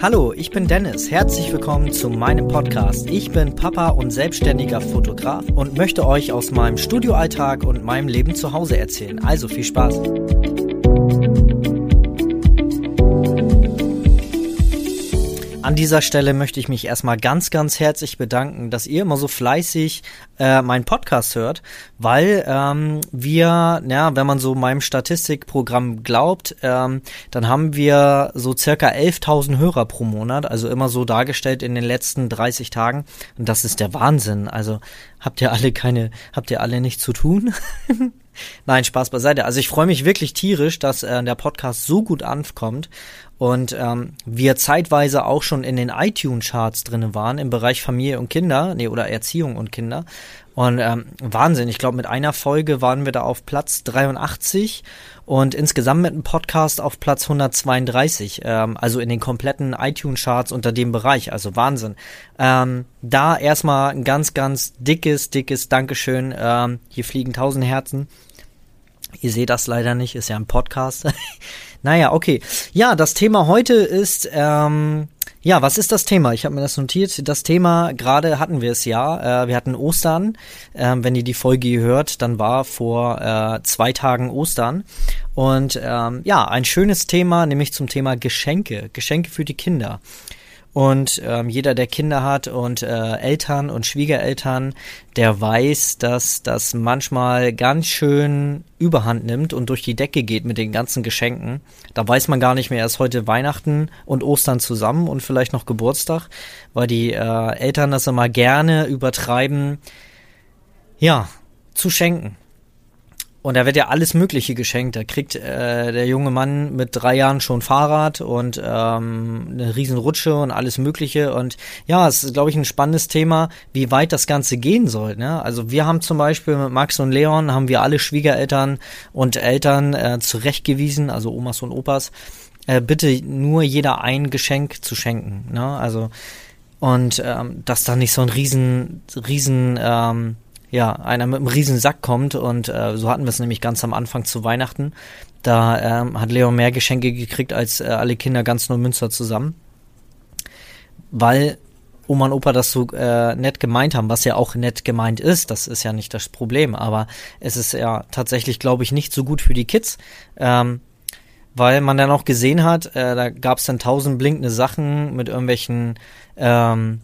Hallo, ich bin Dennis. Herzlich willkommen zu meinem Podcast. Ich bin Papa und selbstständiger Fotograf und möchte euch aus meinem Studioalltag und meinem Leben zu Hause erzählen. Also viel Spaß. An dieser Stelle möchte ich mich erstmal ganz, ganz herzlich bedanken, dass ihr immer so fleißig äh, meinen Podcast hört, weil ähm, wir, ja, wenn man so meinem Statistikprogramm glaubt, ähm, dann haben wir so circa 11.000 Hörer pro Monat, also immer so dargestellt in den letzten 30 Tagen. Und das ist der Wahnsinn. Also habt ihr alle keine, habt ihr alle nichts zu tun? Nein, Spaß beiseite. Also ich freue mich wirklich tierisch, dass äh, der Podcast so gut ankommt und ähm, wir zeitweise auch schon in den iTunes-Charts drinne waren im Bereich Familie und Kinder, nee, oder Erziehung und Kinder. Und ähm, Wahnsinn, ich glaube, mit einer Folge waren wir da auf Platz 83 und insgesamt mit einem Podcast auf Platz 132, ähm, also in den kompletten iTunes-Charts unter dem Bereich, also Wahnsinn. Ähm, da erstmal ein ganz, ganz dickes, dickes Dankeschön. Ähm, hier fliegen tausend Herzen. Ihr seht das leider nicht, ist ja ein Podcast. naja, okay. Ja, das Thema heute ist, ähm, ja, was ist das Thema? Ich habe mir das notiert. Das Thema, gerade hatten wir es ja, äh, wir hatten Ostern. Ähm, wenn ihr die Folge hört, dann war vor äh, zwei Tagen Ostern. Und ähm, ja, ein schönes Thema, nämlich zum Thema Geschenke. Geschenke für die Kinder. Und ähm, jeder, der Kinder hat und äh, Eltern und Schwiegereltern, der weiß, dass das manchmal ganz schön überhand nimmt und durch die Decke geht mit den ganzen Geschenken. Da weiß man gar nicht mehr, erst heute Weihnachten und Ostern zusammen und vielleicht noch Geburtstag, weil die äh, Eltern das immer gerne übertreiben, ja, zu schenken. Und da wird ja alles Mögliche geschenkt. Da kriegt äh, der junge Mann mit drei Jahren schon Fahrrad und ähm, eine Riesenrutsche und alles Mögliche. Und ja, es ist, glaube ich, ein spannendes Thema, wie weit das Ganze gehen soll. Ne? Also wir haben zum Beispiel mit Max und Leon, haben wir alle Schwiegereltern und Eltern äh, zurechtgewiesen, also Omas und Opas, äh, bitte nur jeder ein Geschenk zu schenken. Ne? Also und ähm, dass da nicht so ein riesen, riesen ähm, ja, einer mit einem riesen Sack kommt und äh, so hatten wir es nämlich ganz am Anfang zu Weihnachten. Da ähm, hat Leon mehr Geschenke gekriegt als äh, alle Kinder ganz nur Münster zusammen. Weil Oma und Opa das so äh, nett gemeint haben, was ja auch nett gemeint ist, das ist ja nicht das Problem, aber es ist ja tatsächlich, glaube ich, nicht so gut für die Kids, ähm, weil man dann auch gesehen hat, äh, da gab es dann tausend blinkende Sachen mit irgendwelchen ähm,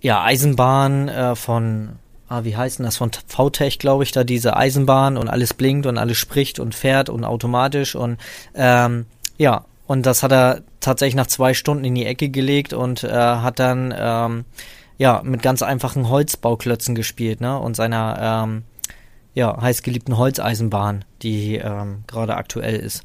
ja, Eisenbahnen äh, von ah, wie heißt denn das, von VTech, glaube ich, da diese Eisenbahn und alles blinkt und alles spricht und fährt und automatisch und ähm, ja, und das hat er tatsächlich nach zwei Stunden in die Ecke gelegt und äh, hat dann ähm, ja mit ganz einfachen Holzbauklötzen gespielt, ne? Und seiner ähm, ja heißgeliebten Holzeisenbahn, die ähm, gerade aktuell ist.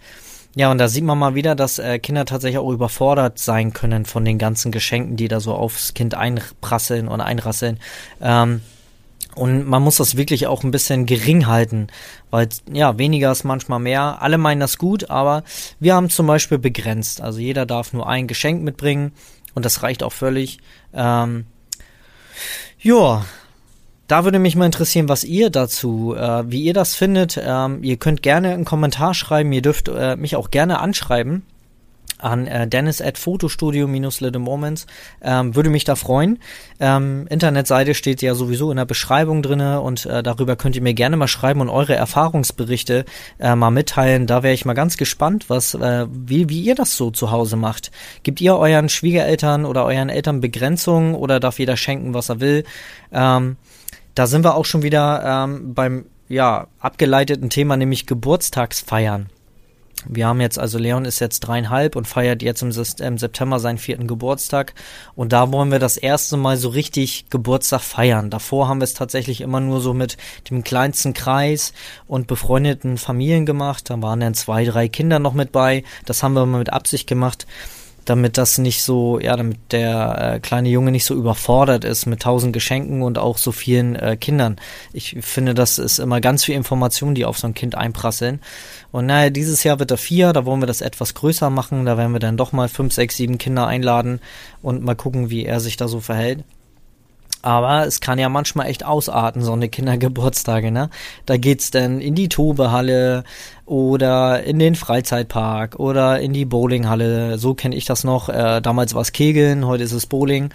Ja, und da sieht man mal wieder, dass äh, Kinder tatsächlich auch überfordert sein können von den ganzen Geschenken, die da so aufs Kind einprasseln und einrasseln. Ähm, und man muss das wirklich auch ein bisschen gering halten, weil ja, weniger ist manchmal mehr. Alle meinen das gut, aber wir haben zum Beispiel begrenzt. Also jeder darf nur ein Geschenk mitbringen und das reicht auch völlig. Ähm, ja, da würde mich mal interessieren, was ihr dazu, äh, wie ihr das findet. Ähm, ihr könnt gerne einen Kommentar schreiben, ihr dürft äh, mich auch gerne anschreiben an äh, Dennis at Fotostudio-Little Moments. Ähm, würde mich da freuen. Ähm, Internetseite steht ja sowieso in der Beschreibung drinne und äh, darüber könnt ihr mir gerne mal schreiben und eure Erfahrungsberichte äh, mal mitteilen. Da wäre ich mal ganz gespannt, was, äh, wie, wie ihr das so zu Hause macht. Gibt ihr euren Schwiegereltern oder euren Eltern Begrenzungen oder darf jeder schenken, was er will? Ähm, da sind wir auch schon wieder ähm, beim ja abgeleiteten Thema, nämlich Geburtstagsfeiern. Wir haben jetzt, also Leon ist jetzt dreieinhalb und feiert jetzt im, September seinen vierten Geburtstag. Und da wollen wir das erste Mal so richtig Geburtstag feiern. Davor haben wir es tatsächlich immer nur so mit dem kleinsten Kreis und befreundeten Familien gemacht. Da waren dann zwei, drei Kinder noch mit bei. Das haben wir mal mit Absicht gemacht damit das nicht so, ja, damit der äh, kleine Junge nicht so überfordert ist mit tausend Geschenken und auch so vielen äh, Kindern. Ich finde, das ist immer ganz viel Information, die auf so ein Kind einprasseln. Und naja, dieses Jahr wird er vier, da wollen wir das etwas größer machen, da werden wir dann doch mal fünf, sechs, sieben Kinder einladen und mal gucken, wie er sich da so verhält. Aber es kann ja manchmal echt ausarten, so eine Kindergeburtstage, ne? Da geht's dann in die Tobehalle oder in den Freizeitpark oder in die Bowlinghalle. So kenne ich das noch. Äh, damals war es Kegeln, heute ist es Bowling.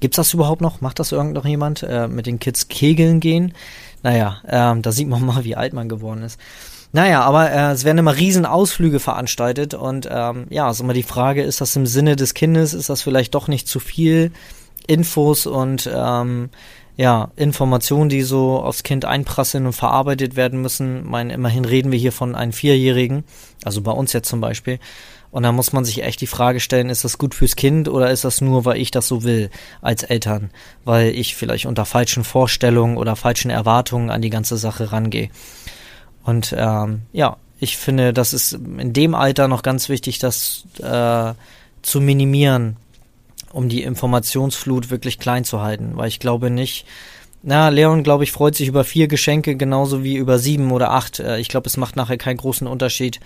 Gibt's das überhaupt noch? Macht das irgend noch jemand? Äh, mit den Kids Kegeln gehen? Naja, ähm, da sieht man mal, wie alt man geworden ist. Naja, aber äh, es werden immer riesen Ausflüge veranstaltet und ähm, ja, ist immer die Frage, ist das im Sinne des Kindes, ist das vielleicht doch nicht zu viel Infos und ähm, ja, Informationen, die so aufs Kind einprasseln und verarbeitet werden müssen. Ich meine, immerhin reden wir hier von einem Vierjährigen, also bei uns jetzt zum Beispiel. Und da muss man sich echt die Frage stellen, ist das gut fürs Kind oder ist das nur, weil ich das so will als Eltern? Weil ich vielleicht unter falschen Vorstellungen oder falschen Erwartungen an die ganze Sache rangehe. Und ähm, ja, ich finde, das ist in dem Alter noch ganz wichtig, das äh, zu minimieren, um die Informationsflut wirklich klein zu halten. Weil ich glaube nicht, na, Leon, glaube ich, freut sich über vier Geschenke genauso wie über sieben oder acht. Äh, ich glaube, es macht nachher keinen großen Unterschied.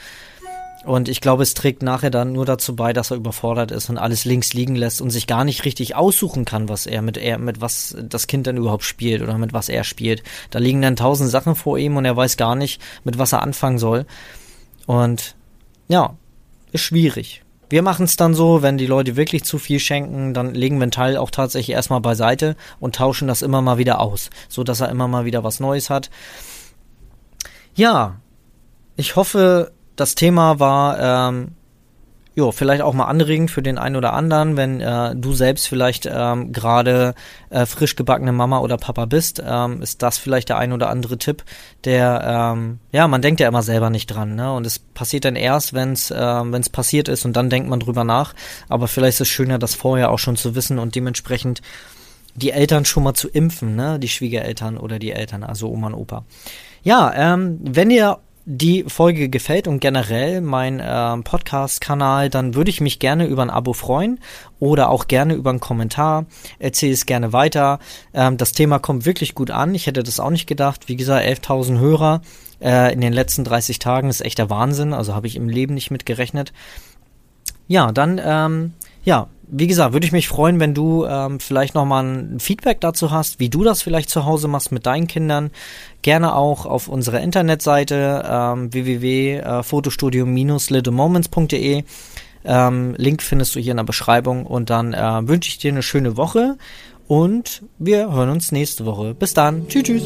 Und ich glaube, es trägt nachher dann nur dazu bei, dass er überfordert ist und alles links liegen lässt und sich gar nicht richtig aussuchen kann, was er mit er, mit was das Kind dann überhaupt spielt oder mit was er spielt. Da liegen dann tausend Sachen vor ihm und er weiß gar nicht, mit was er anfangen soll. Und ja, ist schwierig. Wir machen es dann so, wenn die Leute wirklich zu viel schenken, dann legen wir ein Teil auch tatsächlich erstmal beiseite und tauschen das immer mal wieder aus, so dass er immer mal wieder was Neues hat. Ja, ich hoffe, das Thema war ähm, ja, vielleicht auch mal anregend für den einen oder anderen, wenn äh, du selbst vielleicht ähm, gerade äh, frisch gebackene Mama oder Papa bist, ähm, ist das vielleicht der ein oder andere Tipp, der, ähm, ja, man denkt ja immer selber nicht dran, ne? Und es passiert dann erst, wenn es äh, wenn's passiert ist und dann denkt man drüber nach. Aber vielleicht ist es schöner, das vorher auch schon zu wissen und dementsprechend die Eltern schon mal zu impfen, ne? Die Schwiegereltern oder die Eltern, also Oma und Opa. Ja, ähm, wenn ihr die Folge gefällt und generell mein äh, Podcast-Kanal, dann würde ich mich gerne über ein Abo freuen oder auch gerne über einen Kommentar. Erzähle es gerne weiter. Ähm, das Thema kommt wirklich gut an. Ich hätte das auch nicht gedacht. Wie gesagt, 11.000 Hörer äh, in den letzten 30 Tagen ist echt der Wahnsinn. Also habe ich im Leben nicht mit gerechnet. Ja, dann ähm, ja, wie gesagt, würde ich mich freuen, wenn du ähm, vielleicht nochmal ein Feedback dazu hast, wie du das vielleicht zu Hause machst mit deinen Kindern. Gerne auch auf unserer Internetseite ähm, www.fotostudio-littlemoments.de. Ähm, Link findest du hier in der Beschreibung und dann äh, wünsche ich dir eine schöne Woche und wir hören uns nächste Woche. Bis dann. Tschüss, tschüss.